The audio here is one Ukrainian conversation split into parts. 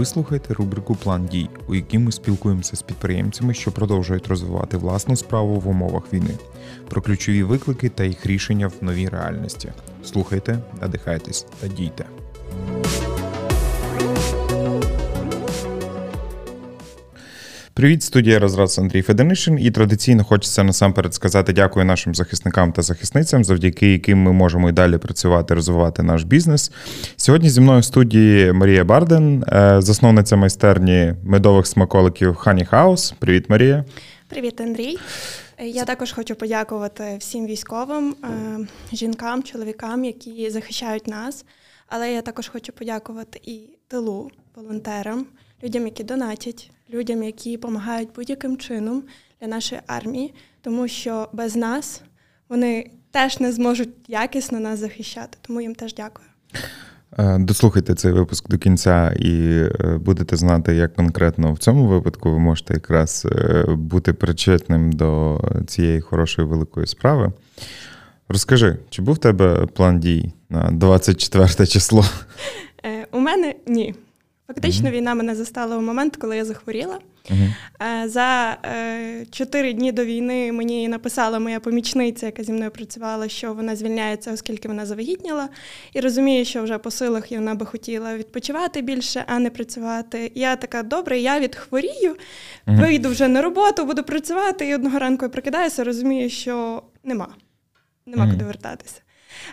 Ви слухаєте рубрику План дій, у якій ми спілкуємося з підприємцями, що продовжують розвивати власну справу в умовах війни, про ключові виклики та їх рішення в новій реальності. Слухайте, надихайтесь та дійте. Привіт, студія Розраз Андрій Феденишин. І традиційно хочеться насамперед сказати дякую нашим захисникам та захисницям, завдяки яким ми можемо і далі працювати, розвивати наш бізнес. Сьогодні зі мною в студії Марія Барден, е, засновниця майстерні медових смаколиків Honey House. Привіт, Марія. Привіт, Андрій. Я також хочу подякувати всім військовим, е, жінкам, чоловікам, які захищають нас. Але я також хочу подякувати і тилу, волонтерам, людям, які донатять людям, які допомагають будь-яким чином для нашої армії, тому що без нас вони теж не зможуть якісно нас захищати. Тому їм теж дякую. Е, дослухайте цей випуск до кінця і е, будете знати, як конкретно в цьому випадку ви можете якраз е, бути причетним до цієї хорошої великої справи. Розкажи, чи був в тебе план дій на 24 число? У мене ні. Фактично, uh-huh. війна мене застала у момент, коли я захворіла. Uh-huh. За е, чотири дні до війни мені написала моя помічниця, яка зі мною працювала, що вона звільняється, оскільки вона завагітніла, і розуміє, що вже по силах і вона би хотіла відпочивати більше, а не працювати. Я така, добре, я відхворію, вийду вже на роботу, буду працювати, і одного ранку я прокидаюся, розумію, що нема, нема куди вертатися.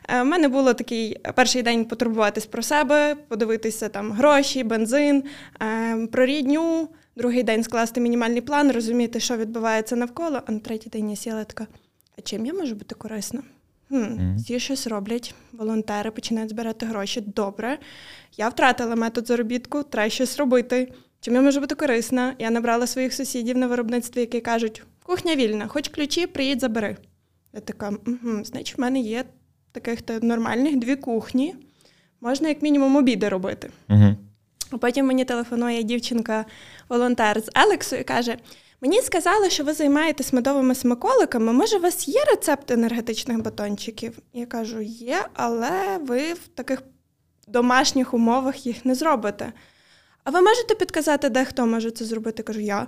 У е, мене було такий перший день потурбуватись про себе, подивитися там гроші, бензин, е, про рідню, другий день скласти мінімальний план, розуміти, що відбувається навколо. А на третій день я сіла така: а чим я можу бути корисна? Хм, mm-hmm. Всі щось роблять, волонтери починають збирати гроші. Добре. Я втратила метод заробітку, треба щось робити. Чим я можу бути корисна? Я набрала своїх сусідів на виробництві, які кажуть, кухня вільна, хоч ключі, приїдь, забери. Я така, угу, значить, в мене є таких то нормальних дві кухні. Можна, як мінімум, обіди робити. Угу. А потім мені телефонує дівчинка-волонтер з Елексу і каже: Мені сказали, що ви займаєтесь медовими смаколиками. Може, у вас є рецепт енергетичних батончиків? Я кажу, є, але ви в таких домашніх умовах їх не зробите. А ви можете підказати, де хто може це зробити? кажу, я.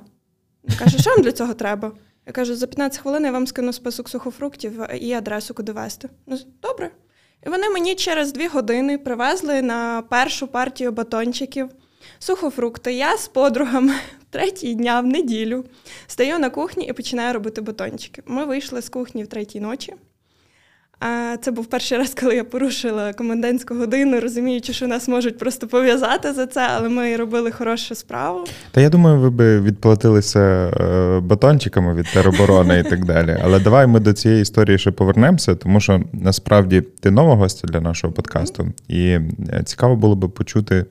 Кажу, що вам для цього треба? Я кажу, за 15 хвилин я вам скину список сухофруктів і адресу, куди вести. Ну, добре. І вони мені через дві години привезли на першу партію батончиків сухофрукти. Я з подругами третій дня в неділю стою на кухні і починаю робити батончики. Ми вийшли з кухні в третій ночі. Це був перший раз, коли я порушила комендантську годину, розуміючи, що нас можуть просто пов'язати за це, але ми робили хорошу справу. Та я думаю, ви би відплатилися е, батончиками від тероборони і так далі. Але давай ми до цієї історії ще повернемося, тому що насправді ти нова гостя для нашого подкасту, і е, цікаво було би почути.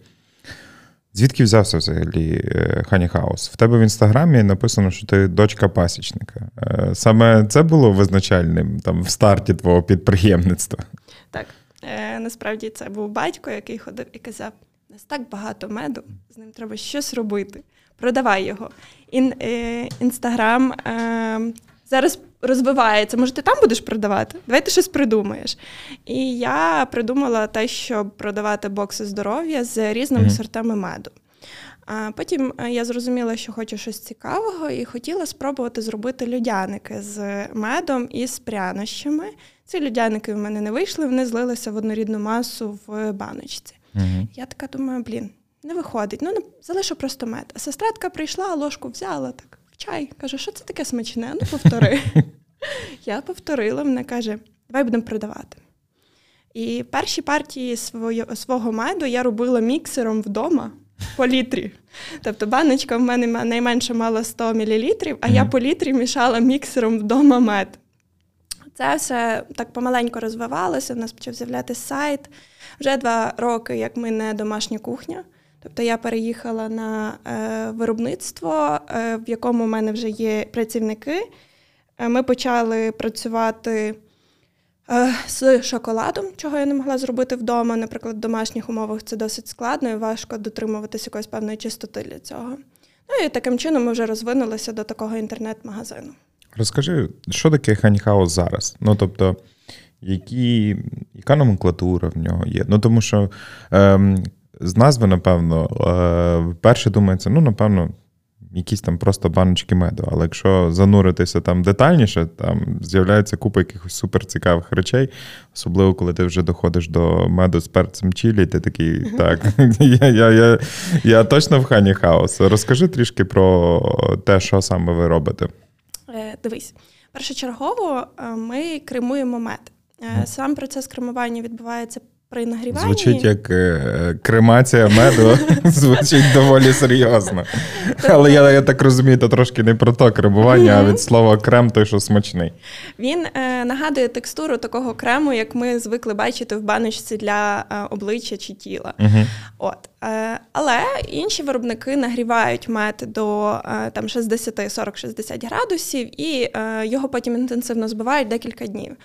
Звідки взявся взагалі Хані е, Хаус? В тебе в інстаграмі написано, що ти дочка пасічника. Е, саме це було визначальним там в старті твого підприємництва? Так, е, насправді це був батько, який ходив і казав: у нас так багато меду, з ним треба щось робити. Продавай його. Ін, Інстаграм зараз розвивається. Може, ти там будеш продавати? Давай ти щось придумаєш. І я придумала те, щоб продавати бокси здоров'я з різними mm-hmm. сортами меду. А потім е, я зрозуміла, що хочу щось цікавого, і хотіла спробувати зробити людяники з медом і з прянощами. Ці людяники в мене не вийшли, вони злилися в однорідну масу в баночці. Mm-hmm. Я така думаю, блін, не виходить. Ну, залишу просто мед. А сестратка прийшла, ложку взяла так чай. Каже, що це таке смачне? Ну, повтори. Я повторила, вона каже, давай будемо продавати. І перші партії свого, свого меду я робила міксером вдома по літрі. Тобто баночка в мене найменше мала 100 мл, а я по літрі мішала міксером вдома мед. Це все так помаленько розвивалося. У нас почав з'являтися сайт. Вже два роки, як ми не домашня кухня. Тобто я переїхала на е, виробництво, е, в якому в мене вже є працівники. Е, ми почали працювати з шоколадом, чого я не могла зробити вдома. Наприклад, в домашніх умовах це досить складно і важко дотримуватися якоїсь певної чистоти для цього. Ну і таким чином ми вже розвинулися до такого інтернет-магазину. Розкажи, що таке ханіхаус зараз? Ну тобто, які, яка номенклатура в нього є? Ну тому що. Ем, з назви, напевно, е, перше думається, ну, напевно, якісь там просто баночки меду. Але якщо зануритися там детальніше, там з'являється купа якихось суперцікавих речей, особливо коли ти вже доходиш до меду з перцем чілі, ти такий, так, я я, я, я точно в хані хаос. Розкажи трішки про те, що саме ви робите. Е, дивись, першочергово е, ми кремуємо мед. Сам процес кремування відбувається при нагріванні. Звучить як е, кремація меду, звучить доволі серйозно. Але я я так розумію, то трошки не про то кремування, а від слова крем той, що смачний. Він е, нагадує текстуру такого крему, як ми звикли бачити в баночці для е, обличчя чи тіла. От. Е, але інші виробники нагрівають мед до е, там 60, 40-60 градусів і е, його потім інтенсивно збивають декілька днів.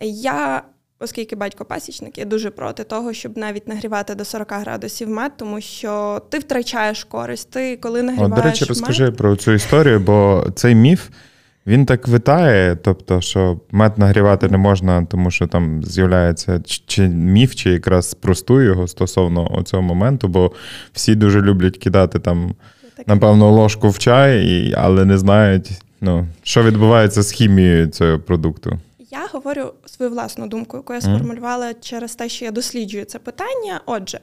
Я Оскільки батько пасічник, я дуже проти того, щоб навіть нагрівати до 40 градусів мед, тому що ти втрачаєш користь. Ти коли нагріваєш О, До речі, розкажи мед... про цю історію, бо цей міф він так витає, тобто, що мед нагрівати не можна, тому що там з'являється чи міф, чи якраз спростує його стосовно цього моменту, бо всі дуже люблять кидати там, напевно, ложку в чай, але не знають, ну, що відбувається з хімією цього продукту. Я говорю свою власну думку, яку я сформулювала через те, що я досліджую це питання. Отже,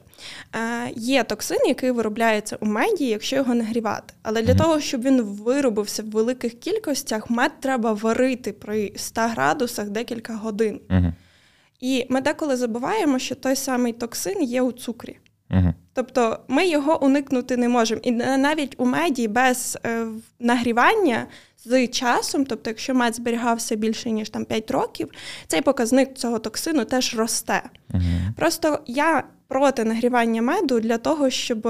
е, є токсин, який виробляється у меді, якщо його нагрівати. Але для того, щоб він виробився в великих кількостях, мед треба варити при 100 градусах декілька годин. І ми деколи забуваємо, що той самий токсин є у цукрі. Угу. Тобто ми його уникнути не можемо. І навіть у меді без е, нагрівання з часом, тобто, якщо мед зберігався більше ніж там 5 років, цей показник цього токсину теж росте. Угу. Просто я проти нагрівання меду для того, щоб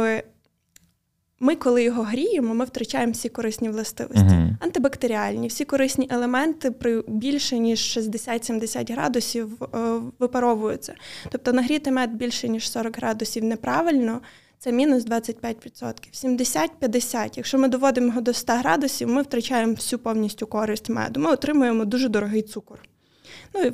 ми, коли його гріємо, ми втрачаємо всі корисні властивості, uh-huh. антибактеріальні, всі корисні елементи при більше ніж 60-70 градусів е, випаровуються. Тобто нагріти мед більше ніж 40 градусів неправильно. Це мінус 25%. 70-50. Якщо ми доводимо його до 100 градусів, ми втрачаємо всю повністю користь меду. Ми отримуємо дуже дорогий цукор. Ну і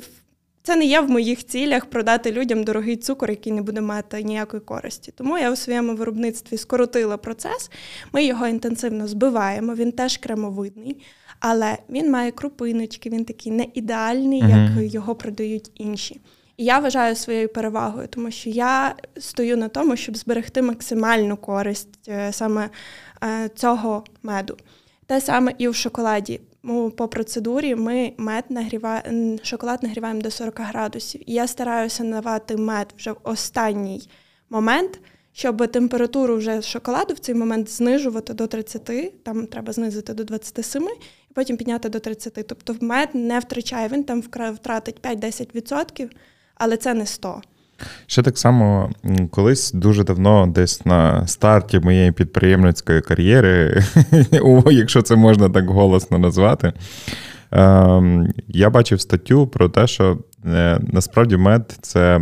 це не є в моїх цілях продати людям дорогий цукор, який не буде мати ніякої користі. Тому я у своєму виробництві скоротила процес. Ми його інтенсивно збиваємо. Він теж кремовидний, але він має крупиночки, він такий не ідеальний, як його продають інші. І я вважаю своєю перевагою, тому що я стою на тому, щоб зберегти максимальну користь е, саме е, цього меду. Те саме і в шоколаді. По процедурі ми мед нагріваємо, шоколад нагріваємо до 40 градусів. І я стараюся навати мед вже в останній момент, щоб температуру вже шоколаду в цей момент знижувати до 30, там треба знизити до 27 і потім підняти до 30. Тобто мед не втрачає, він там втратить 5-10%, але це не 100. Ще так само колись дуже давно, десь на старті моєї підприємницької кар'єри, якщо це можна так голосно назвати, ем, я бачив статтю про те, що е, насправді мед це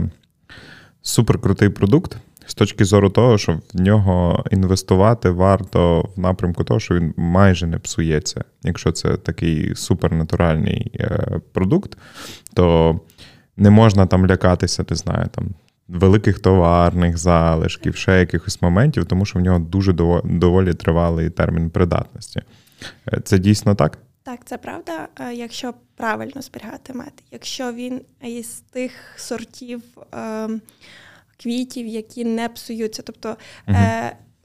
суперкрутий продукт. З точки зору того, що в нього інвестувати варто в напрямку того, що він майже не псується. Якщо це такий супернатуральний е, продукт, то не можна там лякатися, не знаю, там. Великих товарних залишків, ще якихось моментів, тому що в нього дуже доволі тривалий термін придатності. Е, це дійсно так? Так, це правда, е, якщо правильно зберігати мед. Якщо він із тих сортів е, квітів, які не псуються. Тобто угу.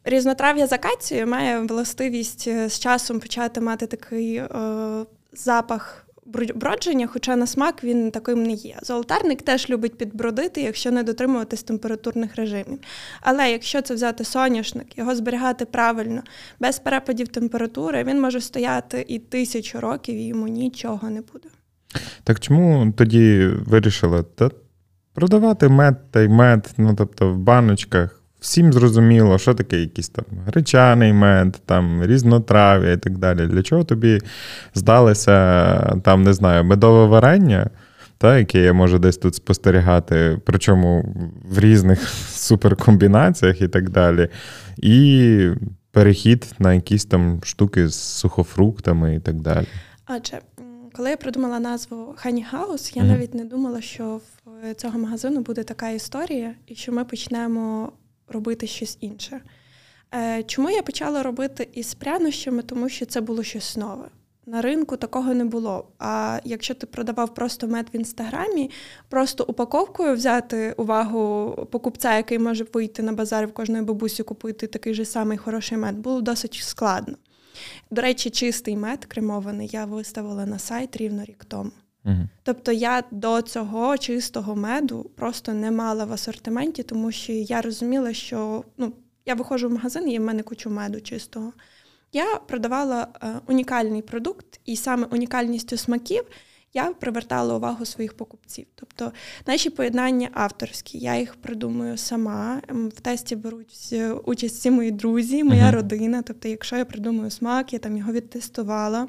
різнотрав'я з акацією має властивість з часом почати мати такий е, запах бродження, хоча на смак він таким не є. Золотарник теж любить підбродити, якщо не дотримуватись температурних режимів. Але якщо це взяти соняшник, його зберігати правильно, без перепадів температури, він може стояти і тисячу років, і йому нічого не буде. Так чому тоді вирішили та продавати мед та й мед, ну тобто в баночках? Всім зрозуміло, що таке якийсь там гречаний мед, там різнотрав'я і так далі. Для чого тобі здалося там, не знаю, медове варення, та, яке я можу десь тут спостерігати, причому в різних суперкомбінаціях і так далі. І перехід на якісь там штуки з сухофруктами і так далі. Адже, коли я придумала назву Хані Хаус, я mm-hmm. навіть не думала, що в цього магазину буде така історія, і що ми почнемо робити щось інше. Е, чому я почала робити із прянощами? Тому що це було щось нове. На ринку такого не було. А якщо ти продавав просто мед в інстаграмі, просто упаковкою взяти увагу покупця, який може вийти на базар в кожної бабусі купити такий же самий хороший мед, було досить складно. До речі, чистий мед кремований я виставила на сайт рівно рік тому. Угу. Тобто я до цього чистого меду просто не мала в асортименті, тому що я розуміла, що ну, я виходжу в магазин, і в мене кучу меду чистого. Я продавала е, унікальний продукт, і саме унікальністю смаків я привертала увагу своїх покупців. Тобто наші поєднання авторські, я їх придумую сама. В тесті беруть участь всі мої друзі, моя uh-huh. родина. Тобто, якщо я придумую смак, я там його відтестувала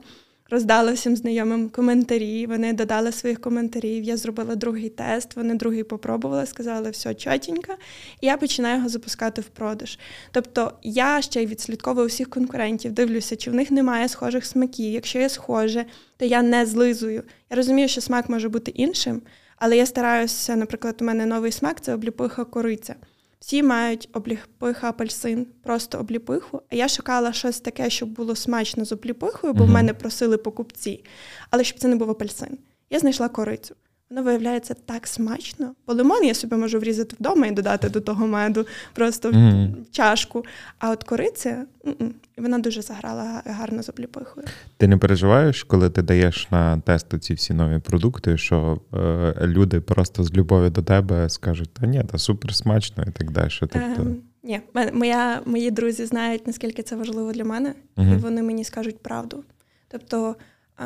роздала всім знайомим коментарі. Вони додали своїх коментарів. Я зробила другий тест. Вони другий попробували, сказали, все чотенько, і я починаю його запускати в продаж. Тобто я ще й відслідковую всіх конкурентів, дивлюся, чи в них немає схожих смаків. Якщо є схоже, то я не злизую. Я розумію, що смак може бути іншим, але я стараюся, наприклад, у мене новий смак це обліпиха кориця. Всі мають обліпиха апельсин, просто обліпиху. А я шукала щось таке, щоб було смачно з обліпихою, бо uh-huh. в мене просили покупці, але щоб це не був апельсин. Я знайшла корицю. Воно виявляється так смачно. Бо лимон я собі можу врізати вдома і додати до того меду просто mm. в чашку. А от кориця вона дуже заграла гарно з обліпихою. Ти не переживаєш, коли ти даєш на тесту ці всі нові продукти, що е, люди просто з любові до тебе скажуть, та ні, та супер смачно і так далі. Тобто... Ем, ні, моя, мої друзі знають, наскільки це важливо для мене, mm-hmm. і вони мені скажуть правду. Тобто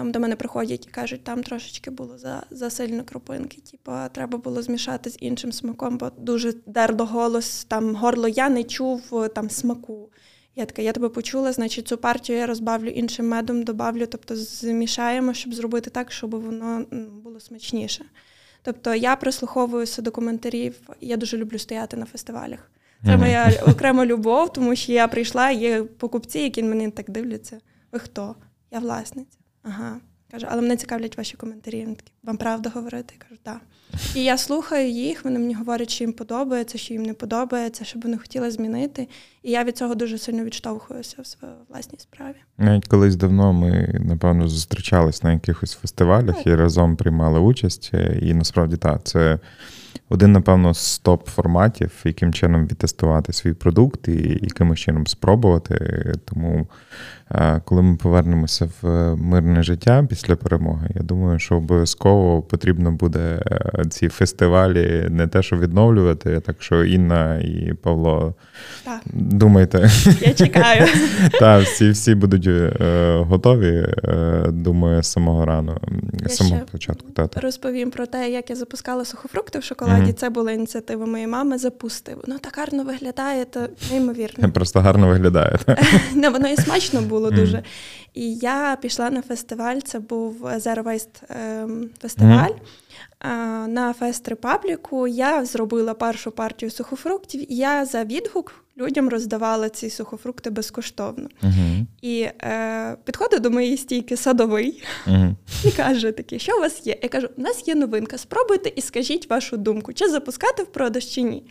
до мене приходять і кажуть, там трошечки було за за сильно крупинки. Типу, треба було змішати з іншим смаком, бо дуже дерло голос, там горло я не чув там смаку. Я така, я тебе почула, значить цю партію я розбавлю іншим медом, добавлю, тобто змішаємо, щоб зробити так, щоб воно було смачніше. Тобто я прислуховуюся до коментарів, я дуже люблю стояти на фестивалях. Це моя окрема любов, тому що я прийшла, є покупці, які на мене так дивляться. Ви хто? Я власниця. Ага. Каже, але мене цікавлять ваші коментарі. Вони такі, вам правда говорити? Я кажу, так. І я слухаю їх, вони мені говорять, що їм подобається, що їм не подобається, що б вони хотіли змінити. І я від цього дуже сильно відштовхуюся в своїй власній справі. Навіть колись давно ми, напевно, зустрічались на якихось фестивалях так. і разом приймали участь. І насправді так, це один, напевно, з топ-форматів, яким чином відтестувати свій продукт і якимось чином спробувати. Тому Е, коли ми повернемося в мирне життя після перемоги, я думаю, що обов'язково потрібно буде е, ці фестивалі не те, що відновлювати, так що Інна і Павло так. думайте. Я чекаю. Так, всі всі будуть е, готові, думаю, з самого рану, з самого початку. Розповім про те, як я запускала сухофрукти в шоколаді. Mm-hmm. Це була ініціатива моєї мами. Запустив. Ну так гарно виглядає, то неймовірно. Просто гарно виглядає. Не, воно і смачно було дуже. І я пішла на фестиваль, це був Zero Waste ем, фестиваль. На Фест Репабліку я зробила першу партію сухофруктів, і я за відгук людям роздавала ці сухофрукти безкоштовно. Uh-huh. І е, підходить до моєї стійки садовий uh-huh. і каже: таке, що у вас є? Я кажу: у нас є новинка, спробуйте і скажіть вашу думку, чи запускати в продаж, чи ні.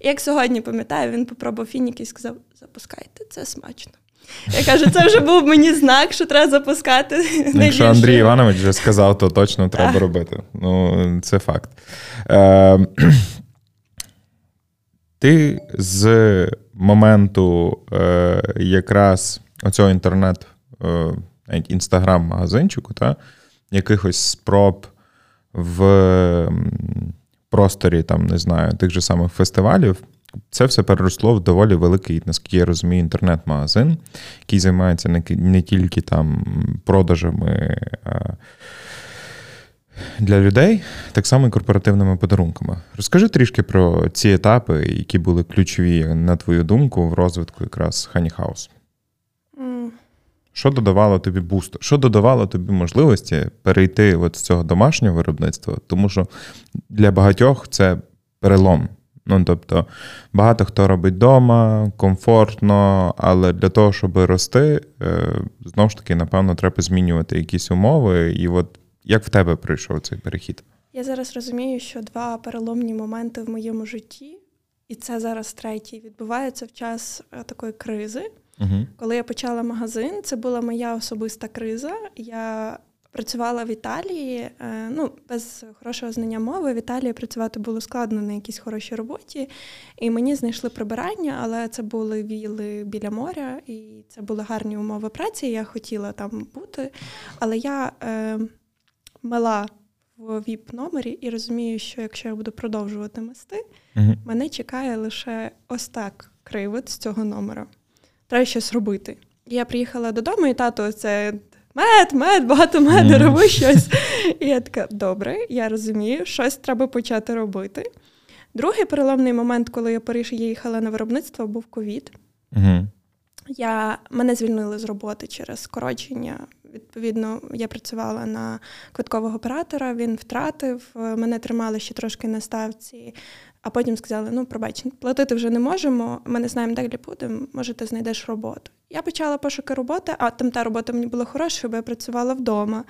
І як сьогодні пам'ятаю, він попробував фініки і сказав: запускайте, це смачно. Я кажу, це вже був мені знак, що треба запускати. Якщо Андрій Іванович вже сказав, то точно треба робити. Ну, це факт. Е, Ти з моменту е, якраз оцього інтернет, е, інстаграм-магазинчику, та, якихось спроб в просторі, там, не знаю, тих же самих фестивалів. Це все переросло в доволі великий, наскільки я розумію, інтернет-магазин, який займається не, не тільки там продажами для людей, так само і корпоративними подарунками. Розкажи трішки про ці етапи, які були ключові, на твою думку, в розвитку якраз Honey House. Mm. Що додавало тобі бусту? Що додавало тобі можливості перейти от з цього домашнього виробництва? Тому що для багатьох це перелом. Ну, тобто, багато хто робить вдома, комфортно, але для того, щоб рости, е, знову ж таки, напевно, треба змінювати якісь умови. І от як в тебе прийшов цей перехід? Я зараз розумію, що два переломні моменти в моєму житті і це зараз третій, відбувається в час е, такої кризи. uh Коли я почала магазин, це була моя особиста криза. Я працювала в Італії, е, ну, без хорошого знання мови. В Італії працювати було складно на якійсь хорошій роботі. І мені знайшли прибирання, але це були віли біля моря, і це були гарні умови праці. Я хотіла там бути. Але я е, мила в ВІП-номері і розумію, що якщо я буду продовжувати мести, uh мене чекає лише ось так кривид з цього номера. Треба щось робити. Я приїхала додому, і тато це мед, мед, багато меду, mm. роби щось. І я така, добре, я розумію, щось треба почати робити. Другий переломний момент, коли я переїхала на виробництво, був ковід. Mm-hmm. Я, Мене звільнили з роботи через скорочення. Відповідно, я працювала на квиткового оператора, він втратив, мене тримали ще трошки на ставці, а потім сказали: ну, пробач, платити вже не можемо, ми не знаємо, де будемо, може, ти знайдеш роботу. Я почала пошуки роботи, а там та робота мені була хороша, бо я працювала вдома.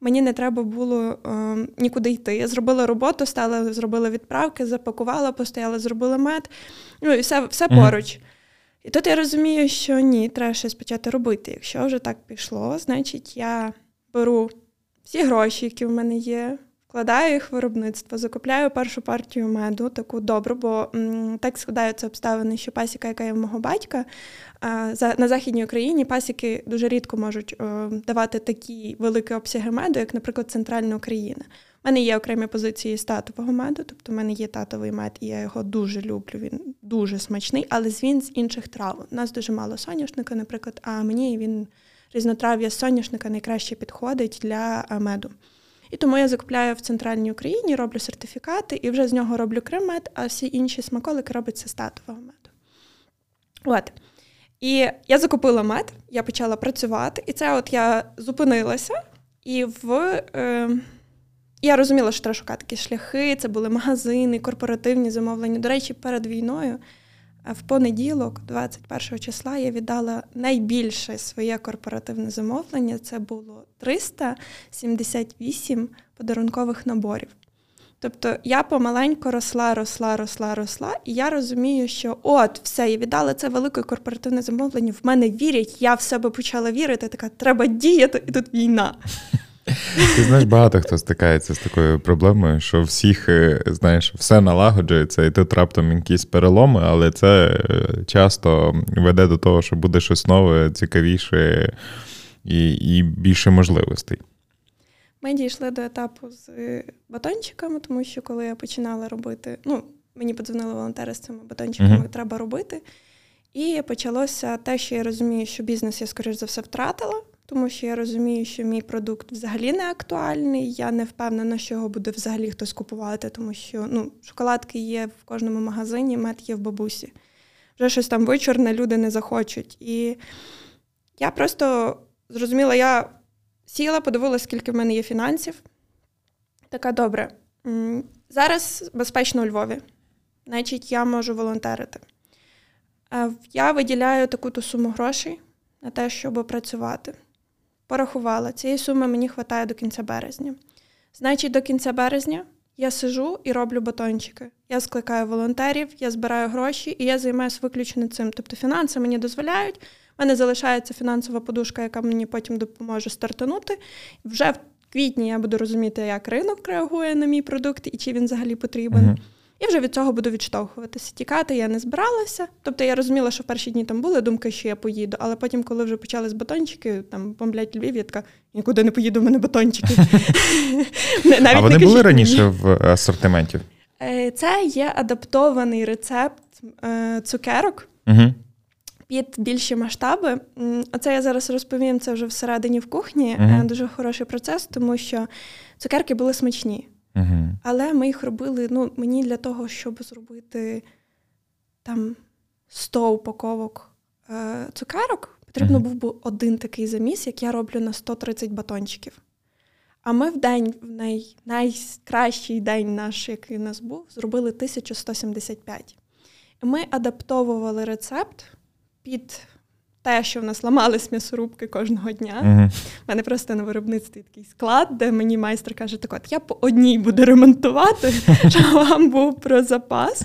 Мені не треба було е, нікуди йти. Я зробила роботу, стала, зробила відправки, запакувала, постояла, зробила мед. Ну і все все mm-hmm. поруч. І тут я розумію, що ні, треба щось почати робити. Якщо вже так пішло, значить я беру всі гроші, які в мене є, вкладаю їх в виробництво, закупляю першу партію меду, таку добру, бо м, так складаються обставини, що пасіка, яка є в мого батька, а, за, на Західній Україні пасіки дуже рідко можуть о, давати такі великі обсяги меду, як, наприклад, Центральна Україна. У мене є окремі позиції з татового меду, тобто в мене є татовий мед, і я його дуже люблю. Він дуже смачний, але він з інших трав. У нас дуже мало соняшника, наприклад, а мені він різнотрав'я соняшника найкраще підходить для меду. І тому я закупляю в центральній Україні, роблю сертифікати і вже з нього роблю крем-мед, а всі інші смаколики робляться з татового меду. От. І я закупила мед, я почала працювати, і це от я зупинилася, і в. Е, я розуміла, що треба шукати такі шляхи, це були магазини, корпоративні замовлення. До речі, перед війною, в понеділок, 21 числа, я віддала найбільше своє корпоративне замовлення. Це було 378 подарункових наборів. Тобто я помаленько росла, росла, росла, росла, і я розумію, що от все, я віддала це велике корпоративне замовлення. В мене вірять, я в себе почала вірити. Така треба діяти, і тут війна. Ти знаєш, багато хто стикається з такою проблемою, що всіх, е, знаєш, все налагоджується, і тут раптом якісь переломи, але це е, часто веде до того, що буде щось нове, цікавіше і, і більше можливостей. Ми дійшли до етапу з батончиками, тому що коли я починала робити, ну, мені подзвонили волонтери з цими батончиками, uh-huh. треба робити. І почалося те, що я розумію, що бізнес я, скоріш за все, втратила тому що я розумію, що мій продукт взагалі не актуальний. Я не впевнена, що його буде взагалі хтось купувати, тому що ну, шоколадки є в кожному магазині, мед є в бабусі. Вже щось там вичорне, люди не захочуть. І я просто зрозуміла, я сіла, подивилася, скільки в мене є фінансів. Така добре. Зараз безпечно у Львові, значить, я можу волонтерити. Я виділяю таку-то суму грошей на те, щоб працювати порахувала, цієї суми мені вистачає до кінця березня. Значить, до кінця березня я сижу і роблю батончики. Я скликаю волонтерів, я збираю гроші і я займаюся виключно цим. Тобто фінанси мені дозволяють. У мене залишається фінансова подушка, яка мені потім допоможе стартанути. Вже в квітні я буду розуміти, як ринок реагує на мій продукт і чи він взагалі потрібен. Uh-huh. І вже від цього буду відштовхуватися. Тікати я не збиралася. Тобто я розуміла, що в перші дні там були думки, що я поїду, але потім, коли вже почали з батончики, там бомблять Львів, я така нікуди не поїду, в мене батончики. А вони були раніше в асортименті? Е, це є адаптований рецепт е, цукерок. Під більші масштаби. Оце я зараз розповім це вже всередині в кухні. Дуже хороший процес, тому що цукерки були смачні. Угу. Але ми їх робили ну, мені для того, щоб зробити там 100 упаковок е, цукерок, потрібно угу. був би один такий заміс, як я роблю на 130 батончиків. А ми в день, в най, найкращий день наш, який у нас був, зробили 1175. І ми адаптовували рецепт під те, що в нас ламались м'ясорубки кожного дня. У uh-huh. мене просто на виробництві такий склад, де мені майстер каже: так от я по одній буду ремонтувати, щоб вам був про запас.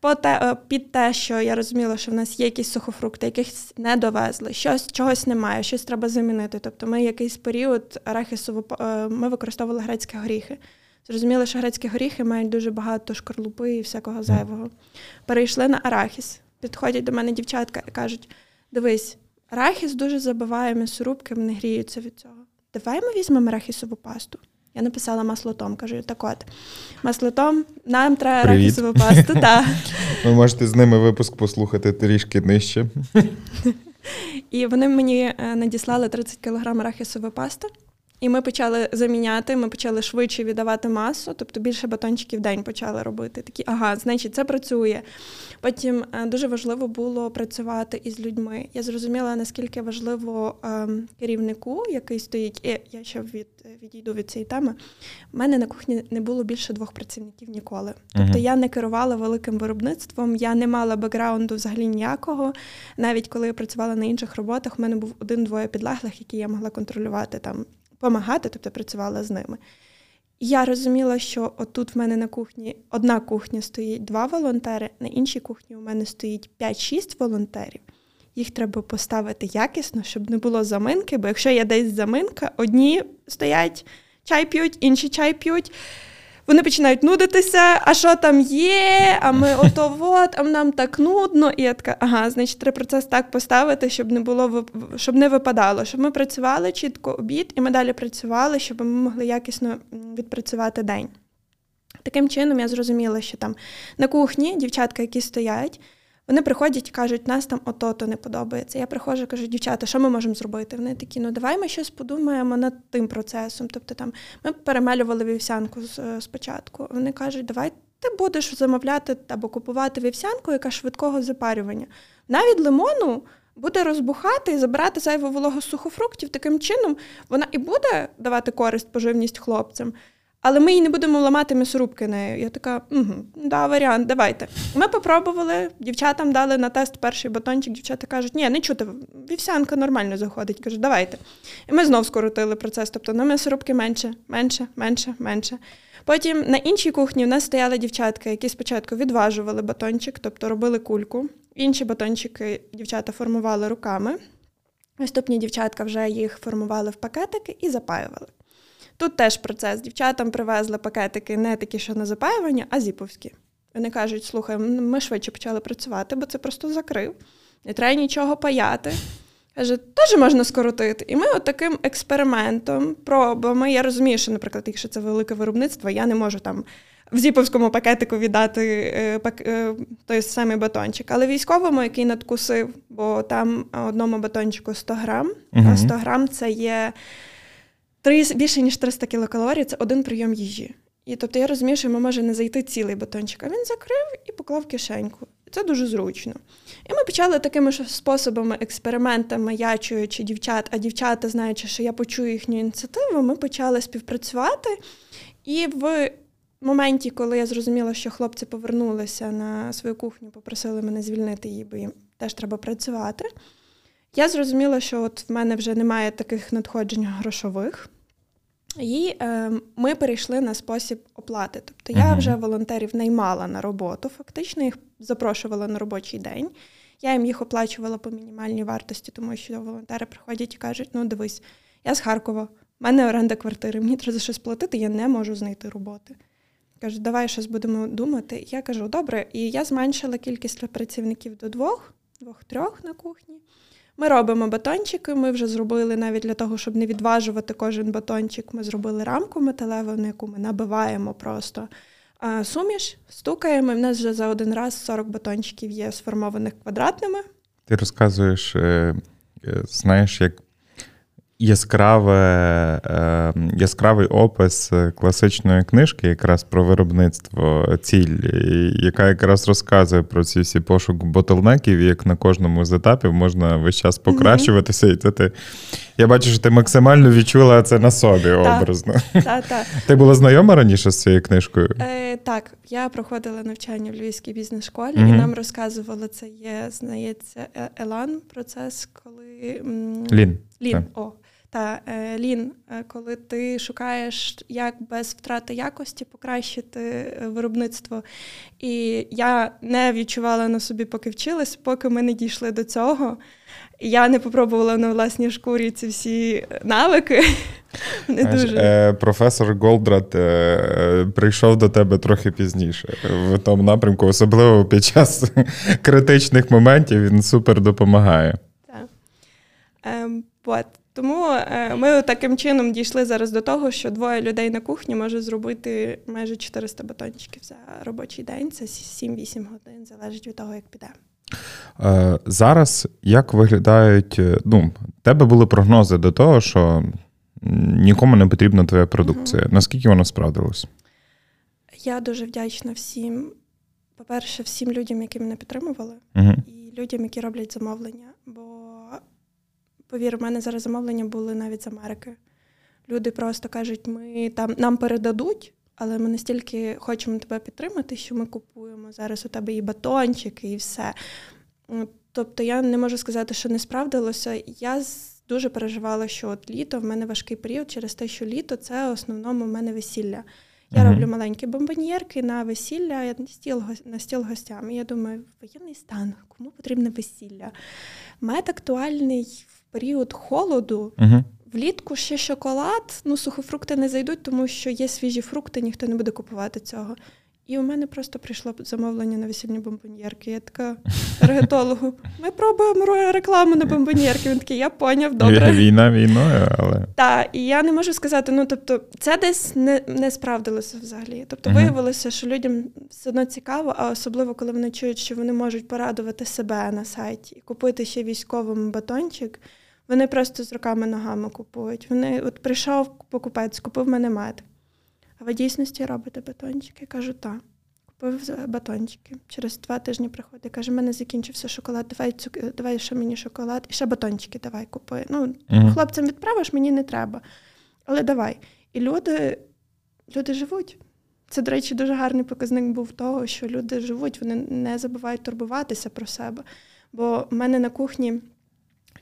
По те, під те, що я розуміла, що в нас є якісь сухофрукти, яких не довезли, щось чогось немає, щось треба замінити. Тобто ми якийсь період арахісову ми використовували грецькі горіхи. Зрозуміли, що грецькі горіхи мають дуже багато шкарлупи і всякого зайвого. Перейшли на арахіс. Підходять до мене дівчатка і кажуть: дивись, арахіс дуже забиває м'ясорубки, вони гріються від цього. Давай ми візьмемо арахісову пасту. Я написала маслотом, кажу, так от, маслотом, нам треба арахісову пасту. Ви можете з ними випуск послухати трішки нижче. І вони мені е, надіслали 30 кг арахісової пасти. І ми почали заміняти, ми почали швидше віддавати масу, тобто більше батончиків в день почали робити. Такі, ага, значить, це працює. Потім е, дуже важливо було працювати із людьми. Я зрозуміла, наскільки важливо ем, керівнику, який стоїть, і я ще від, відійду від цієї теми. У мене на кухні не було більше двох працівників ніколи. Тобто uh-huh. я не керувала великим виробництвом, я не мала бекграунду взагалі ніякого. Навіть коли я працювала на інших роботах, у мене був один-двоє підлеглих, які я могла контролювати там допомагати, тобто працювала з ними. Я розуміла, що отут в мене на кухні одна кухня стоїть два волонтери, на іншій кухні у мене стоїть 5-6 волонтерів. Їх треба поставити якісно, щоб не було заминки, бо якщо є десь заминка, одні стоять, чай п'ють, інші чай п'ють вони починають нудитися, а що там є, а ми ото вот, а нам так нудно. І я така, ага, значить, треба процес так поставити, щоб не було щоб не випадало, щоб ми працювали чітко обід, і ми далі працювали, щоб ми могли якісно відпрацювати день. Таким чином, я зрозуміла, що там на кухні дівчатка, які стоять, вони приходять і кажуть, нас там ото-то не подобається. Я приходжу і кажу, дівчата, що ми можемо зробити? Вони такі, ну давай ми щось подумаємо над тим процесом. Тобто там ми перемелювали вівсянку е, спочатку. Вони кажуть, давай ти будеш замовляти або купувати вівсянку, яка швидкого запарювання. Навіть лимону. Буде розбухати і забирати зайву вологу сухофруктів, таким чином вона і буде давати користь поживність хлопцям, але ми її не будемо ламати м'ясорубки нею. Я така, угу, да, варіант, давайте. Ми попробували, дівчатам дали на тест перший батончик, дівчата кажуть, ні, не чути, вівсянка нормально заходить. Кажуть, давайте. І ми знов скоротили процес. Тобто на м'ясорубки менше, менше, менше, менше. Потім на іншій кухні в нас стояли дівчатки, які спочатку відважували батончик, тобто робили кульку. Інші батончики дівчата формували руками. Наступні дівчатка вже їх формували в пакетики і запаювали. Тут теж процес. Дівчатам привезли пакетики не такі, що на запаювання, а зіповські. Вони кажуть, слухай, ми швидше почали працювати, бо це просто закрив. Не треба нічого паяти. Каже, теж можна скоротити. І ми от таким експериментом, пробами. Я розумію, що, наприклад, якщо це велике виробництво, я не можу там в зіповському пакетику віддати е, е, той самий батончик. Але військовому, який надкусив, бо там одному батончику 100 грам, угу. а 100 грам це є більше ніж 300 кілокалорій це один прийом їжі. І тобто я розумію, що йому може не зайти цілий батончик, а він закрив і поклав кишеньку. Це дуже зручно. І ми почали такими ж способами, експериментами, я чуючи дівчат, а дівчата, знаючи, що я почую їхню ініціативу, ми почали співпрацювати. І в моменті, коли я зрозуміла, що хлопці повернулися на свою кухню, попросили мене звільнити її, бо їм теж треба працювати. Я зрозуміла, що от в мене вже немає таких надходжень грошових. І е, ми перейшли на спосіб оплати. Тобто я вже волонтерів наймала на роботу, фактично їх запрошувала на робочий день. Я їм їх оплачувала по мінімальній вартості, тому що волонтери приходять і кажуть: ну дивись, я з Харкова, в мене оренда квартири, мені треба за щось платити, я не можу знайти роботи. Кажуть, давай щось будемо думати. Я кажу, добре, і я зменшила кількість працівників до двох, двох-трьох на кухні. Ми робимо батончики. Ми вже зробили навіть для того, щоб не відважувати кожен батончик. Ми зробили рамку металеву, на яку ми набиваємо просто суміш, стукаємо. В нас вже за один раз 40 батончиків є сформованих квадратними. Ти розказуєш, е, е, знаєш, як яскраве, е, яскравий опис класичної книжки, якраз про виробництво ціль, яка якраз розказує про ці всі пошук ботлнеків, як на кожному з етапів можна весь час покращуватися. І це ти я бачу, що ти максимально відчула це на собі образно. Так, так. Ти була знайома раніше з цією книжкою? Е, Так, я проходила навчання в Львівській бізнес-школі, mm-hmm. і нам розказували це є, знається, е, Елан процес, коли Лін. Лін. О, Та е, лін, е, коли ти шукаєш, як без втрати якості покращити е, виробництво. І я не відчувала на собі, поки вчилась, поки ми не дійшли до цього. Я не попробувала на власній шкурі ці всі навики. Не дуже. Е, Професор Голдрат е, прийшов до тебе трохи пізніше в тому напрямку, особливо під час критичних моментів він супер допомагає. Так. Е. Тому е, ми таким чином дійшли зараз до того, що двоє людей на кухні можуть зробити майже 400 батончиків за робочий день. Це 7-8 годин, залежить від того, як піде. Е, зараз як виглядають, е, ну, тебе були прогнози до того, що нікому не потрібна твоя продукція. Угу. Наскільки воно справдилось? Я дуже вдячна всім. По-перше, всім людям, які мене підтримували, угу. і людям, які роблять замовлення. Бо, повір, у мене зараз замовлення були навіть з Америки. Люди просто кажуть, ми там нам передадуть, але ми настільки хочемо тебе підтримати, що ми купуємо зараз у тебе і батончики, і все. Тобто я не можу сказати, що не справдилося. Я дуже переживала, що от літо в мене важкий період через те, що літо це в основному в мене весілля. Я uh-huh. роблю маленькі бомбоньєрки на весілля, я на стіл на стіл гостям. І я думаю, воєнний стан, кому потрібне весілля? Мед актуальний в період холоду. Uh-huh. Влітку ще шоколад, ну сухофрукти не зайдуть, тому що є свіжі фрукти, ніхто не буде купувати цього. І у мене просто прийшло замовлення на весільні бомбоньєрки. Я така таргетологу, ми пробуємо рекламу на бомбоньєрки. Він такий, я поняв, добре. Війна війною, але. Так, і я не можу сказати, ну тобто, це десь не не справдилося взагалі. Тобто, uh-huh. виявилося, що людям все одно цікаво, а особливо, коли вони чують, що вони можуть порадувати себе на сайті і купити ще військовим батончик. Вони просто з руками-ногами купують. Вони от прийшов покупець, купив мене мед. А ви дійсності робите батончики? Я кажу, так. Купив батончики. Через два тижні приходить. Каже, в мене закінчився шоколад, давай цук... давай ще мені шоколад, і ще батончики давай купи. Ну, uh хлопцям відправиш, мені не треба. Але давай. І люди, люди живуть. Це, до речі, дуже гарний показник був того, що люди живуть, вони не забувають турбуватися про себе. Бо в мене на кухні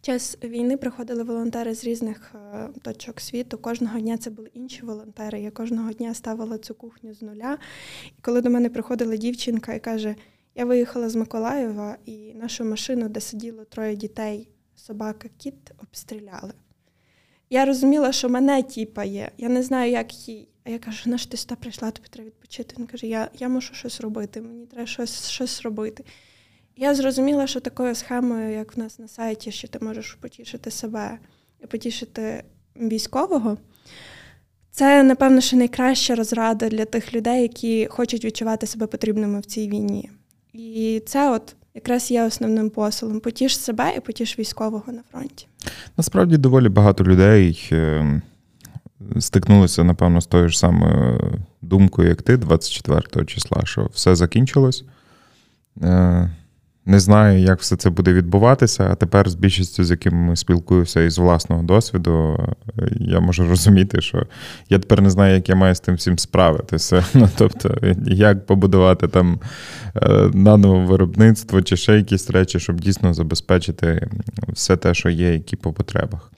час війни приходили волонтери з різних е, точок світу. Кожного дня це були інші волонтери. Я кожного дня ставила цю кухню з нуля. І коли до мене приходила дівчинка і каже: Я виїхала з Миколаєва, і нашу машину, де сиділо троє дітей, собака, кіт, обстріляли. Я розуміла, що мене тіпає, я не знаю, як їй. А я кажу, на ти сюди прийшла, тобі треба відпочити. Він каже, я я мушу щось робити, мені треба щось щось робити. Я зрозуміла, що такою схемою, як в нас на сайті, що ти можеш потішити себе і потішити військового, це, напевно, що найкраща розрада для тих людей, які хочуть відчувати себе потрібними в цій війні. І це от якраз є основним посилом: потіш себе і потіш військового на фронті. Насправді доволі багато людей е, стикнулися, напевно, з тою ж самою думкою, як ти, 24 числа, що все закінчилось. Е, не знаю, як все це буде відбуватися, а тепер з більшістю, з якими спілкуюся із власного досвіду, я можу розуміти, що я тепер не знаю, як я маю з тим всім справитися. Ну, Тобто, як побудувати там е, наново виробництво чи ще якісь речі, щоб дійсно забезпечити все те, що є, які по потребах.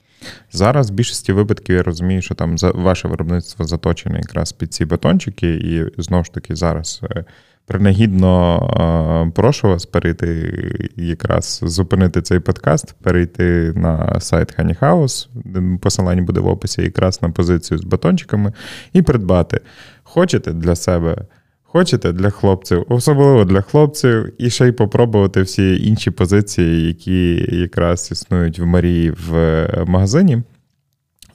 Зараз в більшості випадків я розумію, що там ваше виробництво заточене якраз під ці батончики, і знову ж таки зараз е, Принагідно прошу вас перейти якраз зупинити цей подкаст, перейти на сайт Honey House, посилання буде в описі якраз на позицію з батончиками, і придбати. Хочете для себе, хочете для хлопців, особливо для хлопців, і ще й попробувати всі інші позиції, які якраз існують в Марії в магазині.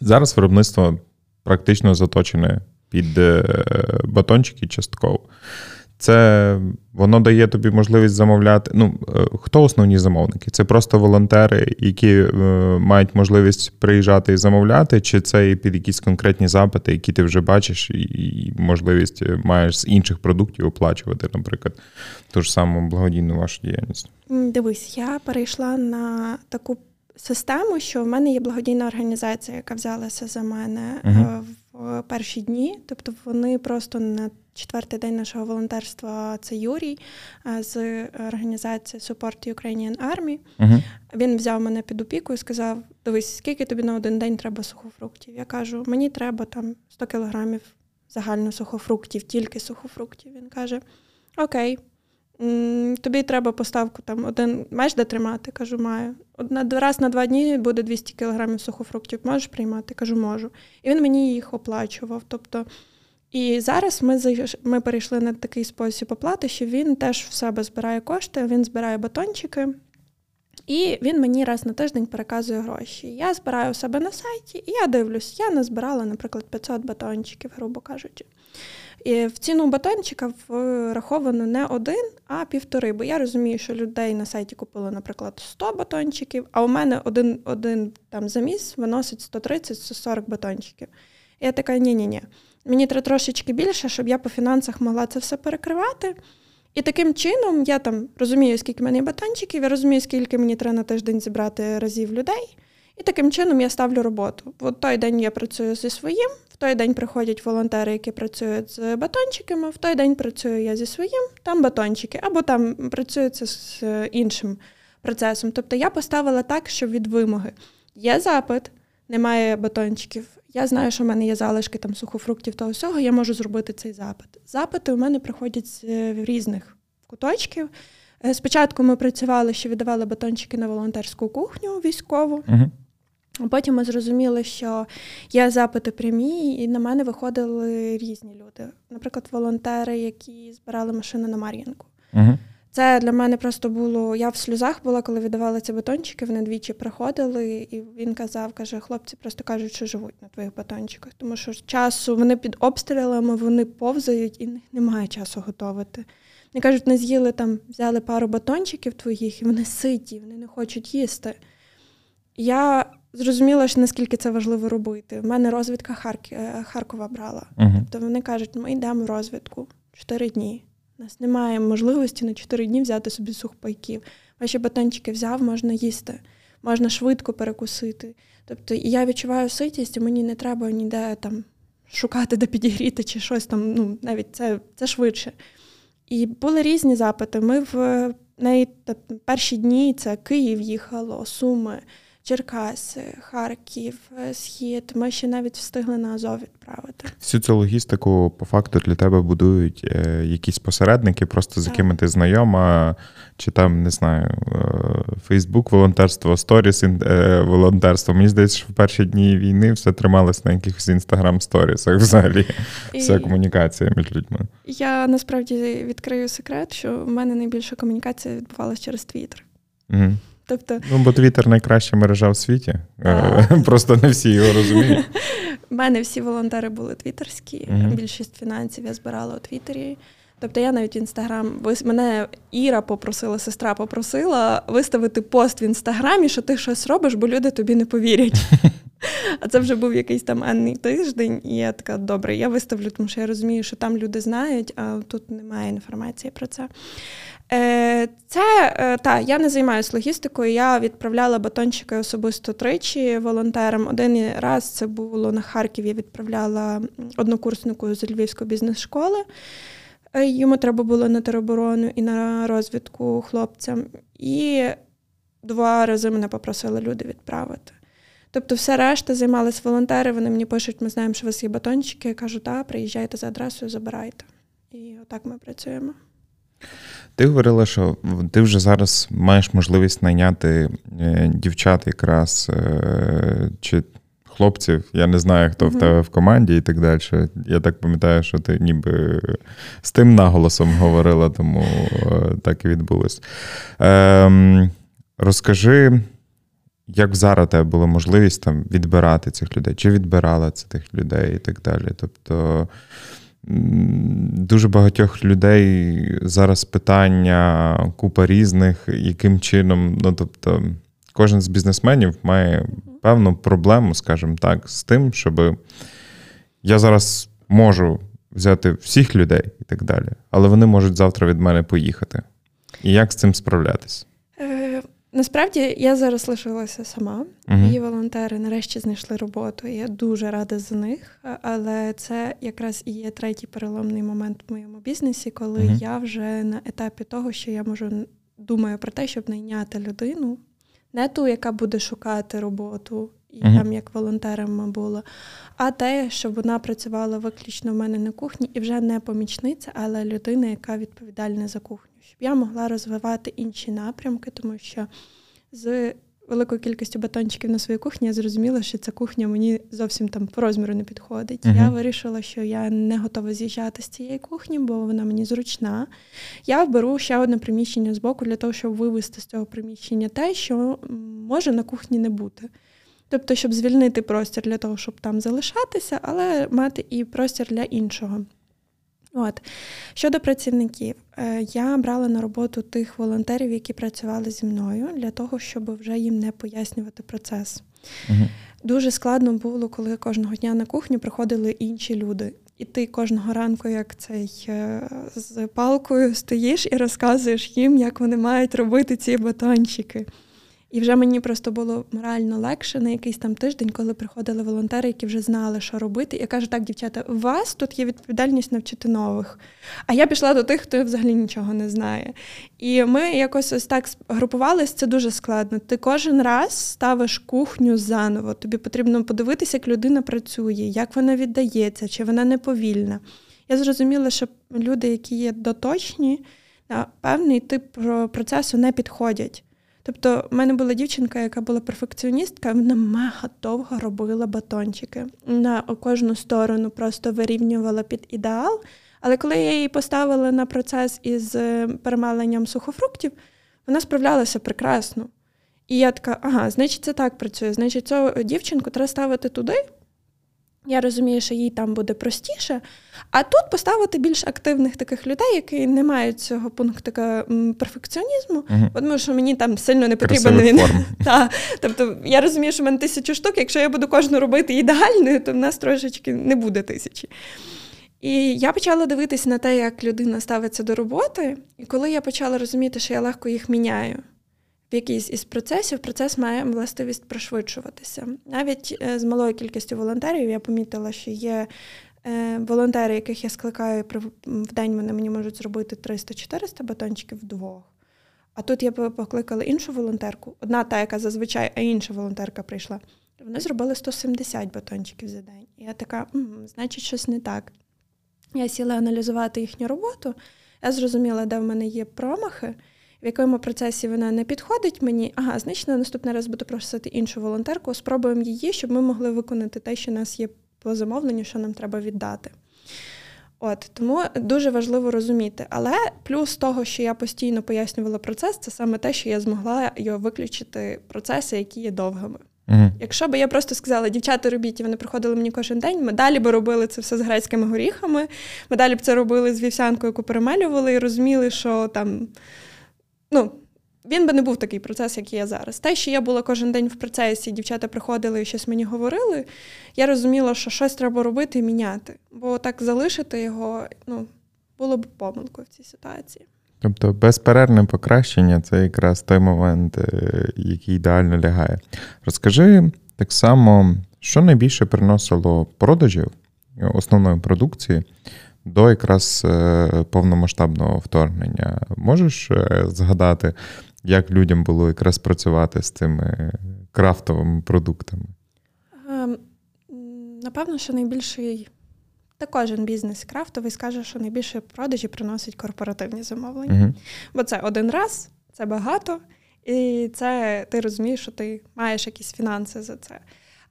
Зараз виробництво практично заточене під е, батончики частково. Це воно дає тобі можливість замовляти. Ну, е, хто основні замовники? Це просто волонтери, які е, мають можливість приїжджати і замовляти, чи це і під якісь конкретні запити, які ти вже бачиш, і можливість маєш з інших продуктів оплачувати, наприклад, ту ж саму благодійну вашу діяльність? Дивись, я перейшла на таку систему, що в мене є благодійна організація, яка взялася за мене uh-huh. в перші дні. Тобто вони просто на четвертий день нашого волонтерства це Юрій з організації Support Ukrainian Army. uh Він взяв мене під опіку і сказав: Дивись, скільки тобі на один день треба сухофруктів? Я кажу, мені треба там 100 кілограмів загально сухофруктів, тільки сухофруктів. Він каже: Окей, тобі треба поставку там один маєш де тримати? Кажу, маю. Одна раз на два дні буде 200 кілограмів сухофруктів. Можеш приймати? Кажу, можу. І він мені їх оплачував. Тобто, і зараз ми ми перейшли на такий спосіб оплати, що він теж в себе збирає кошти, він збирає батончики. І він мені раз на тиждень переказує гроші. Я збираю у себе на сайті, і я дивлюсь, я назбирала, наприклад, 500 батончиків, грубо кажучи. І в ціну батончика враховано не один, а півтори. Бо я розумію, що людей на сайті купили, наприклад, 100 батончиків, а у мене один один там заміс виносить 130-140 батончиків. І я така, ні-ні-ні. Мені треба трошечки більше, щоб я по фінансах могла це все перекривати. І таким чином я там розумію, скільки в мене батончиків, я розумію, скільки мені треба на тиждень зібрати разів людей. І таким чином я ставлю роботу. В той день я працюю зі своїм, в той день приходять волонтери, які працюють з батончиками, в той день працюю я зі своїм, там батончики, або там працюється з іншим процесом. Тобто я поставила так, що від вимоги є запит, немає батончиків. Я знаю, що в мене є залишки там сухофруктів того всього, я можу зробити цей запит. Запити у мене приходять з різних куточків. Е, спочатку ми працювали, що віддавали батончики на волонтерську кухню військову. uh Потім ми зрозуміли, що є запити прямі, і на мене виходили різні люди. Наприклад, волонтери, які збирали машини на Мар'їнку. uh Це для мене просто було. Я в сльозах була, коли віддавали ці батончики. Вони двічі приходили, і він казав: каже, хлопці просто кажуть, що живуть на твоїх батончиках, тому що часу вони під обстрілами, вони повзають і немає часу готувати. Вони кажуть, не з'їли там, взяли пару батончиків твоїх, і вони ситі, вони не хочуть їсти. Я зрозуміла, що наскільки це важливо робити. У мене розвідка Харк... Е, Харкова брала. Uh-huh. Тобто вони кажуть, ми йдемо в розвідку чотири дні. У нас немає можливості на чотири дні взяти собі сухпайків. Ваші батончики взяв, можна їсти, можна швидко перекусити. Тобто я відчуваю ситість, і мені не треба ніде там шукати, де підігріти чи щось там. Ну, навіть це, це швидше. І були різні запити. Ми в неї перші дні це Київ їхало, Суми. Черкаси, Харків, е, Схід. Ми ще навіть встигли на Азов відправити. Всю цю логістику по факту для тебе будують е, якісь посередники, просто з якими ти знайома, чи там не знаю, Фейсбук, волонтерство, сторіс е, волонтерство. Мені здається, що в перші дні війни все трималось на якихось інстаграм сторісах взагалі. І... Вся комунікація між людьми. Я насправді відкрию секрет, що в мене найбільша комунікація відбувалася через Твіттер. Угу. Тобто... Ну, бо Твіттер найкраща мережа в світі. Е, просто не всі його розуміють. У мене всі волонтери були твіттерські. mm Більшість фінансів я збирала у Твіттері. Тобто я навіть інстаграм, мене Іра попросила, сестра попросила виставити пост в інстаграмі, що ти щось робиш, бо люди тобі не повірять. А це вже був якийсь там енний тиждень, і я така, добре, я виставлю, тому що я розумію, що там люди знають, а тут немає інформації про це. Е, це е, та я не займаюся логістикою. Я відправляла батончики особисто тричі волонтерам. Один раз це було на Харків. Я відправляла однокурснику з Львівської бізнес-школи. Е, йому треба було на тероборону і на розвідку хлопцям. І два рази мене попросили люди відправити. Тобто, все решта займалися волонтери. Вони мені пишуть, ми знаємо, що у вас є батончики. Я кажу, так, приїжджайте за адресою, забирайте. І отак ми працюємо. Ти говорила, що ти вже зараз маєш можливість найняти е, дівчат якраз е, чи хлопців. Я не знаю, хто в тебе в команді і так далі. Я так пам'ятаю, що ти ніби з тим наголосом говорила, тому е, так і відбулось. Ем, Розкажи, як зараз тебе була можливість там відбирати цих людей, чи відбирала цих людей і так далі. Тобто. Дуже багатьох людей зараз питання, купа різних, яким чином, ну тобто, кожен з бізнесменів має певну проблему, скажімо так, з тим, щоб я зараз можу взяти всіх людей і так далі, але вони можуть завтра від мене поїхати. І як з цим справлятись? Насправді я зараз лишилася сама. Мої волонтери нарешті знайшли роботу. і Я дуже рада за них. Але це якраз і є третій переломний момент в моєму бізнесі, коли uh я вже на етапі того, що я можу думаю про те, щоб найняти людину, не ту, яка буде шукати роботу, і uh там як волонтером була, а те, щоб вона працювала виключно в мене на кухні і вже не помічниця, але людина, яка відповідальна за кухню щоб я могла розвивати інші напрямки, тому що з великою кількістю батончиків на своїй кухні я зрозуміла, що ця кухня мені зовсім там по розміру не підходить. Uh-huh. Я вирішила, що я не готова з'їжджати з цієї кухні, бо вона мені зручна. Я беру ще одне приміщення з боку для того, щоб вивести з цього приміщення те, що може на кухні не бути. Тобто, щоб звільнити простір для того, щоб там залишатися, але мати і простір для іншого. От щодо працівників, е, я брала на роботу тих волонтерів, які працювали зі мною, для того, щоб вже їм не пояснювати процес. Угу. Дуже складно було, коли кожного дня на кухню приходили інші люди. І ти кожного ранку, як цей е, з палкою стоїш і розказуєш їм, як вони мають робити ці батончики. І вже мені просто було морально легше на якийсь там тиждень, коли приходили волонтери, які вже знали, що робити. Я кажу, так, дівчата, у вас тут є відповідальність навчити нових. А я пішла до тих, хто взагалі нічого не знає. І ми якось ось так групувалися, це дуже складно. Ти кожен раз ставиш кухню заново. Тобі потрібно подивитися, як людина працює, як вона віддається, чи вона неповільна. Я зрозуміла, що люди, які є доточні, на певний тип процесу не підходять. Тобто, в мене була дівчинка, яка була перфекціоністка, вона мега довго робила батончики. На кожну сторону просто вирівнювала під ідеал. Але коли я її поставила на процес із е, перемаленням сухофруктів, вона справлялася прекрасно. І я така, ага, значить, це так працює. Значить, цю дівчинку треба ставити туди, я розумію, що їй там буде простіше. А тут поставити більш активних таких людей, які не мають цього пунктика перфекціонізму, uh тому що мені там сильно не потрібен він. Та, Тобто я розумію, що в мене тисячу штук, якщо я буду кожну робити ідеальною, то в нас трошечки не буде тисячі. І я почала дивитися на те, як людина ставиться до роботи, і коли я почала розуміти, що я легко їх міняю в якийсь із процесів процес має властивість пришвидшуватися. Навіть е, з малою кількістю волонтерів я помітила, що є е, волонтери, яких я скликаю в день, вони мені можуть зробити 300-400 батончиків вдвох. А тут я покликала іншу волонтерку, одна та, яка зазвичай, а інша волонтерка прийшла. Вони зробили 170 батончиків за день. І я така, значить, щось не так. Я сіла аналізувати їхню роботу, я зрозуміла, де в мене є промахи в якому процесі вона не підходить мені, ага, значить, на наступний раз буду просити іншу волонтерку, спробуємо її, щоб ми могли виконати те, що у нас є по замовленню, що нам треба віддати. От Тому дуже важливо розуміти. Але плюс того, що я постійно пояснювала процес, це саме те, що я змогла його виключити процеси, які є довгими. uh Якщо б я просто сказала, дівчата робіть, і вони приходили мені кожен день, ми далі б робили це все з грецькими горіхами, ми далі б це робили з вівсянкою, яку перемелювали, і розуміли, що там ну, він би не був такий процес, як є зараз. Те, що я була кожен день в процесі, дівчата приходили і щось мені говорили, я розуміла, що щось треба робити і міняти. Бо так залишити його ну, було б помилкою в цій ситуації. Тобто безперервне покращення це якраз той момент, е, який ідеально лягає. Розкажи так само, що найбільше приносило продажів основної продукції до якраз е, повномасштабного вторгнення. Можеш е, згадати, як людям було якраз працювати з цими крафтовими продуктами? Ем, напевно, що найбільший. Та кожен бізнес крафтовий скаже, що найбільше продажі приносять корпоративні замовлення. uh Бо це один раз, це багато, і це ти розумієш, що ти маєш якісь фінанси за це.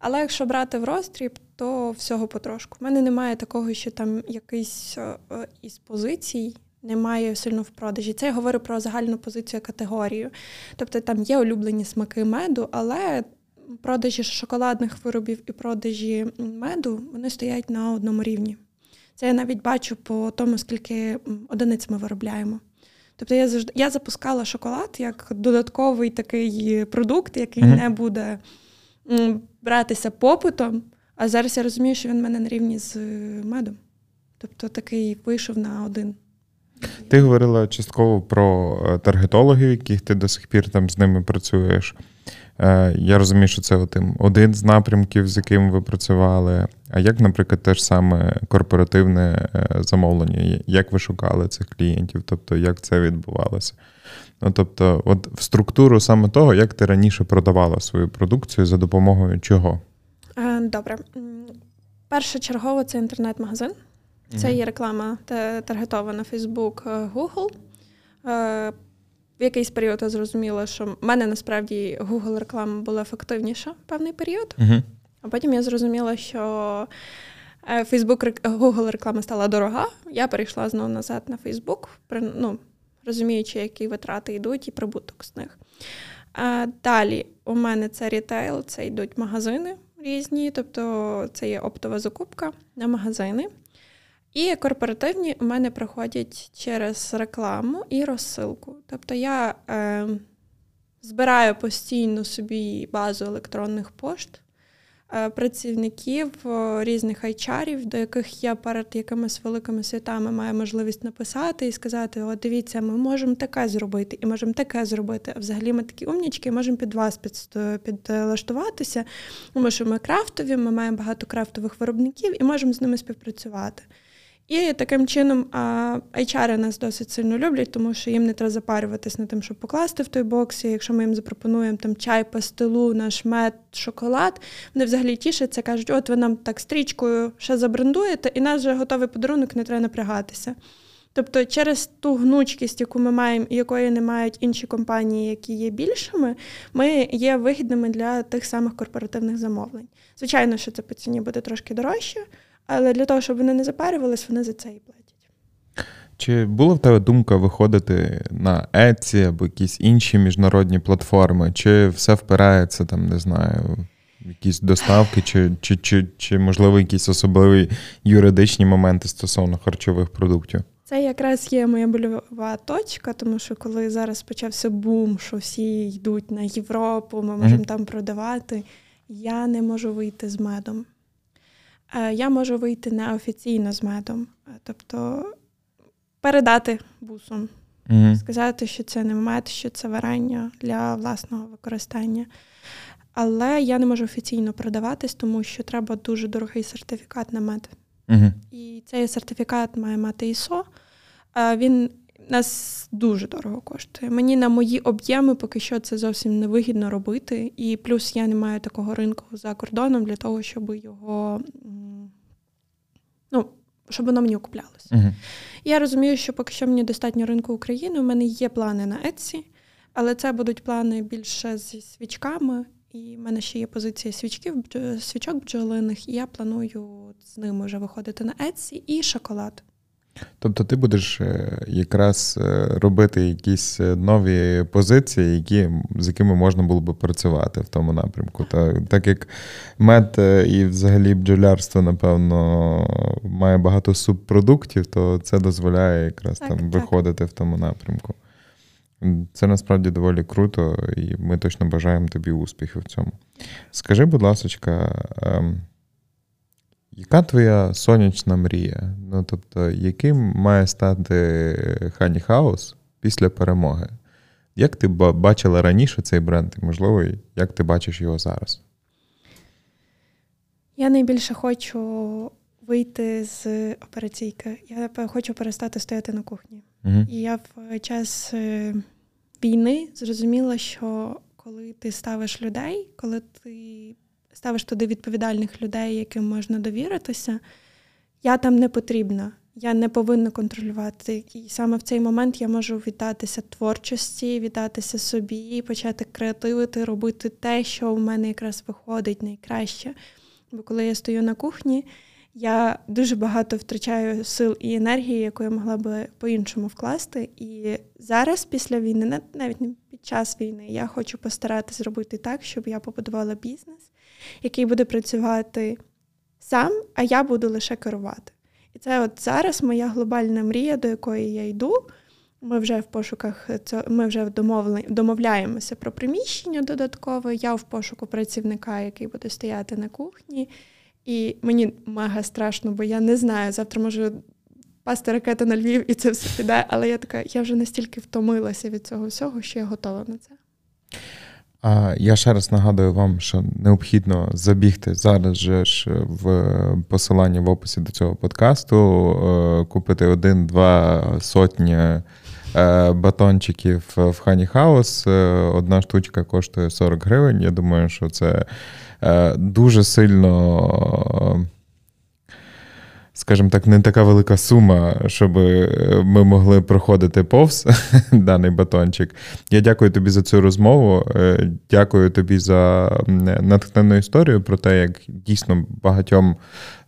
Але якщо брати в роздріб, то всього потрошку. У мене немає такого, що там якийсь е, е, із позицій немає сильно в продажі. Це я говорю про загальну позицію категорію. Тобто там є улюблені смаки меду, але продажі шоколадних виробів і продажі меду вони стоять на одному рівні. Це я навіть бачу по тому, скільки одиниць ми виробляємо. Тобто я завжди я запускала шоколад як додатковий такий продукт, який mm-hmm. не буде братися попитом, а зараз я розумію, що він в мене на рівні з медом. Тобто такий вийшов на один. Ти говорила частково про е, таргетологів, яких ти до сих пір там з ними працюєш. Е, я розумію, що це один з напрямків, з яким ви працювали. А як, наприклад, те ж саме корпоративне е, замовлення? Як ви шукали цих клієнтів? Тобто, як це відбувалося? Ну, тобто, от в структуру саме того, як ти раніше продавала свою продукцію за допомогою чого? Добре. Першочергово це інтернет-магазин. Це є реклама таргетована Facebook, е, Google. Е, в якийсь період я зрозуміла, що в мене насправді Google реклама була ефективніша певний період. uh А потім я зрозуміла, що е, Facebook, Google реклама стала дорога. Я перейшла знову назад на Facebook, ну, розуміючи, які витрати йдуть і прибуток з них. Далі у мене це рітейл, це йдуть магазини різні, тобто це є оптова закупка на магазини. І корпоративні у мене проходять через рекламу і розсилку. Тобто я е, збираю постійно собі базу електронних пошт, працівників різних айчарів, до яких я перед якимись великими святами маю можливість написати і сказати: О, дивіться, ми можемо таке зробити і можемо таке зробити. А взагалі ми такі умнічки, можемо під вас підлаштуватися, тому що ми крафтові, ми маємо багато крафтових виробників і можемо з ними співпрацювати. І таким чином HR нас досить сильно люблять, тому що їм не треба запарюватись над тим, щоб покласти в той бокс. І Якщо ми їм запропонуємо там чай, пастилу, наш мед, шоколад, вони взагалі тішаться, кажуть, от ви нам так стрічкою ще забрендуєте, і нас вже готовий подарунок, не треба напрягатися. Тобто, через ту гнучкість, яку ми маємо, і якої не мають інші компанії, які є більшими, ми є вигідними для тих самих корпоративних замовлень. Звичайно, що це по ціні буде трошки дорожче. Але для того, щоб вони не запарювались, вони за це і платять. Чи була в тебе думка виходити на Etsy або якісь інші міжнародні платформи? Чи все впирається там, не знаю, в якісь доставки, чи, чи, чи, чи, можливо, якісь особливі юридичні моменти стосовно харчових продуктів? Це якраз є моя больова точка, тому що коли зараз почався бум, що всі йдуть на Європу, ми можемо mm-hmm. там продавати, я не можу вийти з медом. Е, я можу вийти неофіційно з медом, е, тобто передати бусом, mm-hmm. сказати, що це не мед, що це варення для власного використання. Але я не можу офіційно продаватись, тому що треба дуже дорогий сертифікат на мед. Mm-hmm. І цей сертифікат має мати ІСО. Е, він нас дуже дорого коштує. Мені на мої об'єми поки що це зовсім невигідно робити. І плюс я не маю такого ринку за кордоном для того, щоб його ну, щоб воно мені окуплялося. Uh-huh. Я розумію, що поки що мені достатньо ринку України. У мене є плани на Etsy, але це будуть плани більше зі свічками. І в мене ще є позиція свічків, свічок бджолиних, і я планую з ними вже виходити на Etsy і шоколад. Тобто ти будеш е, якраз е, робити якісь е, нові позиції, які, з якими можна було би працювати в тому напрямку. Так, так як мед і взагалі бджолярство, напевно, має багато субпродуктів, то це дозволяє якраз так, там так. виходити в тому напрямку. Це насправді доволі круто, і ми точно бажаємо тобі успіхів в цьому. Скажи, будь ласка, ем, яка твоя сонячна мрія? Ну, тобто, яким має стати Хані Хаус після перемоги? Як ти бачила раніше цей бренд, і, можливо, як ти бачиш його зараз? Я найбільше хочу вийти з операційки. Я хочу перестати стояти на кухні. Угу. І я в час е, війни зрозуміла, що коли ти ставиш людей, коли ти ставиш туди відповідальних людей, яким можна довіритися, я там не потрібна. Я не повинна контролювати. І саме в цей момент я можу віддатися творчості, віддатися собі, почати креативити, робити те, що в мене якраз виходить найкраще. Бо коли я стою на кухні, я дуже багато втрачаю сил і енергії, яку я могла би по-іншому вкласти. І зараз, після війни, навіть не під час війни, я хочу постаратися зробити так, щоб я побудувала бізнес, який буде працювати сам, а я буду лише керувати. І це от зараз моя глобальна мрія, до якої я йду. Ми вже в пошуках ми вже домовляємося про приміщення додаткове. Я в пошуку працівника, який буде стояти на кухні. І мені мега страшно, бо я не знаю. Завтра може пасти ракети на Львів і це все піде. Але я така, я вже настільки втомилася від цього всього, що я готова на це. А я ще раз нагадую вам, що необхідно забігти зараз же ж в посилання в описі до цього подкасту, е, купити один-два сотні е, батончиків в Хані Хаус. Е, одна штучка коштує 40 гривень. Я думаю, що це дуже сильно скажімо так, не така велика сума, щоб е, ми могли проходити повз даний батончик. Я дякую тобі за цю розмову. Е, дякую тобі за натхненну історію про те, як дійсно багатьом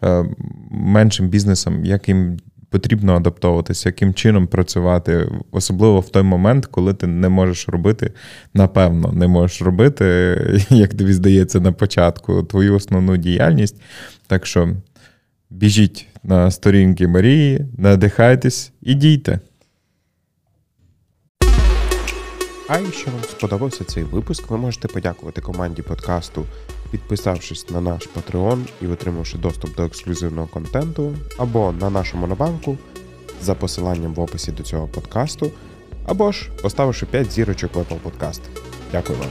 е, меншим бізнесам, як їм потрібно адаптовуватися, яким чином працювати, особливо в той момент, коли ти не можеш робити, напевно, не можеш робити, як тобі здається, на початку твою основну діяльність. Так що біжіть на сторінки Марії, надихайтесь і дійте. А якщо вам сподобався цей випуск, ви можете подякувати команді подкасту, підписавшись на наш Patreon і отримавши доступ до ексклюзивного контенту, або на нашу монобанку за посиланням в описі до цього подкасту, або ж поставивши 5 зірочок в Apple Podcast. Дякую вам.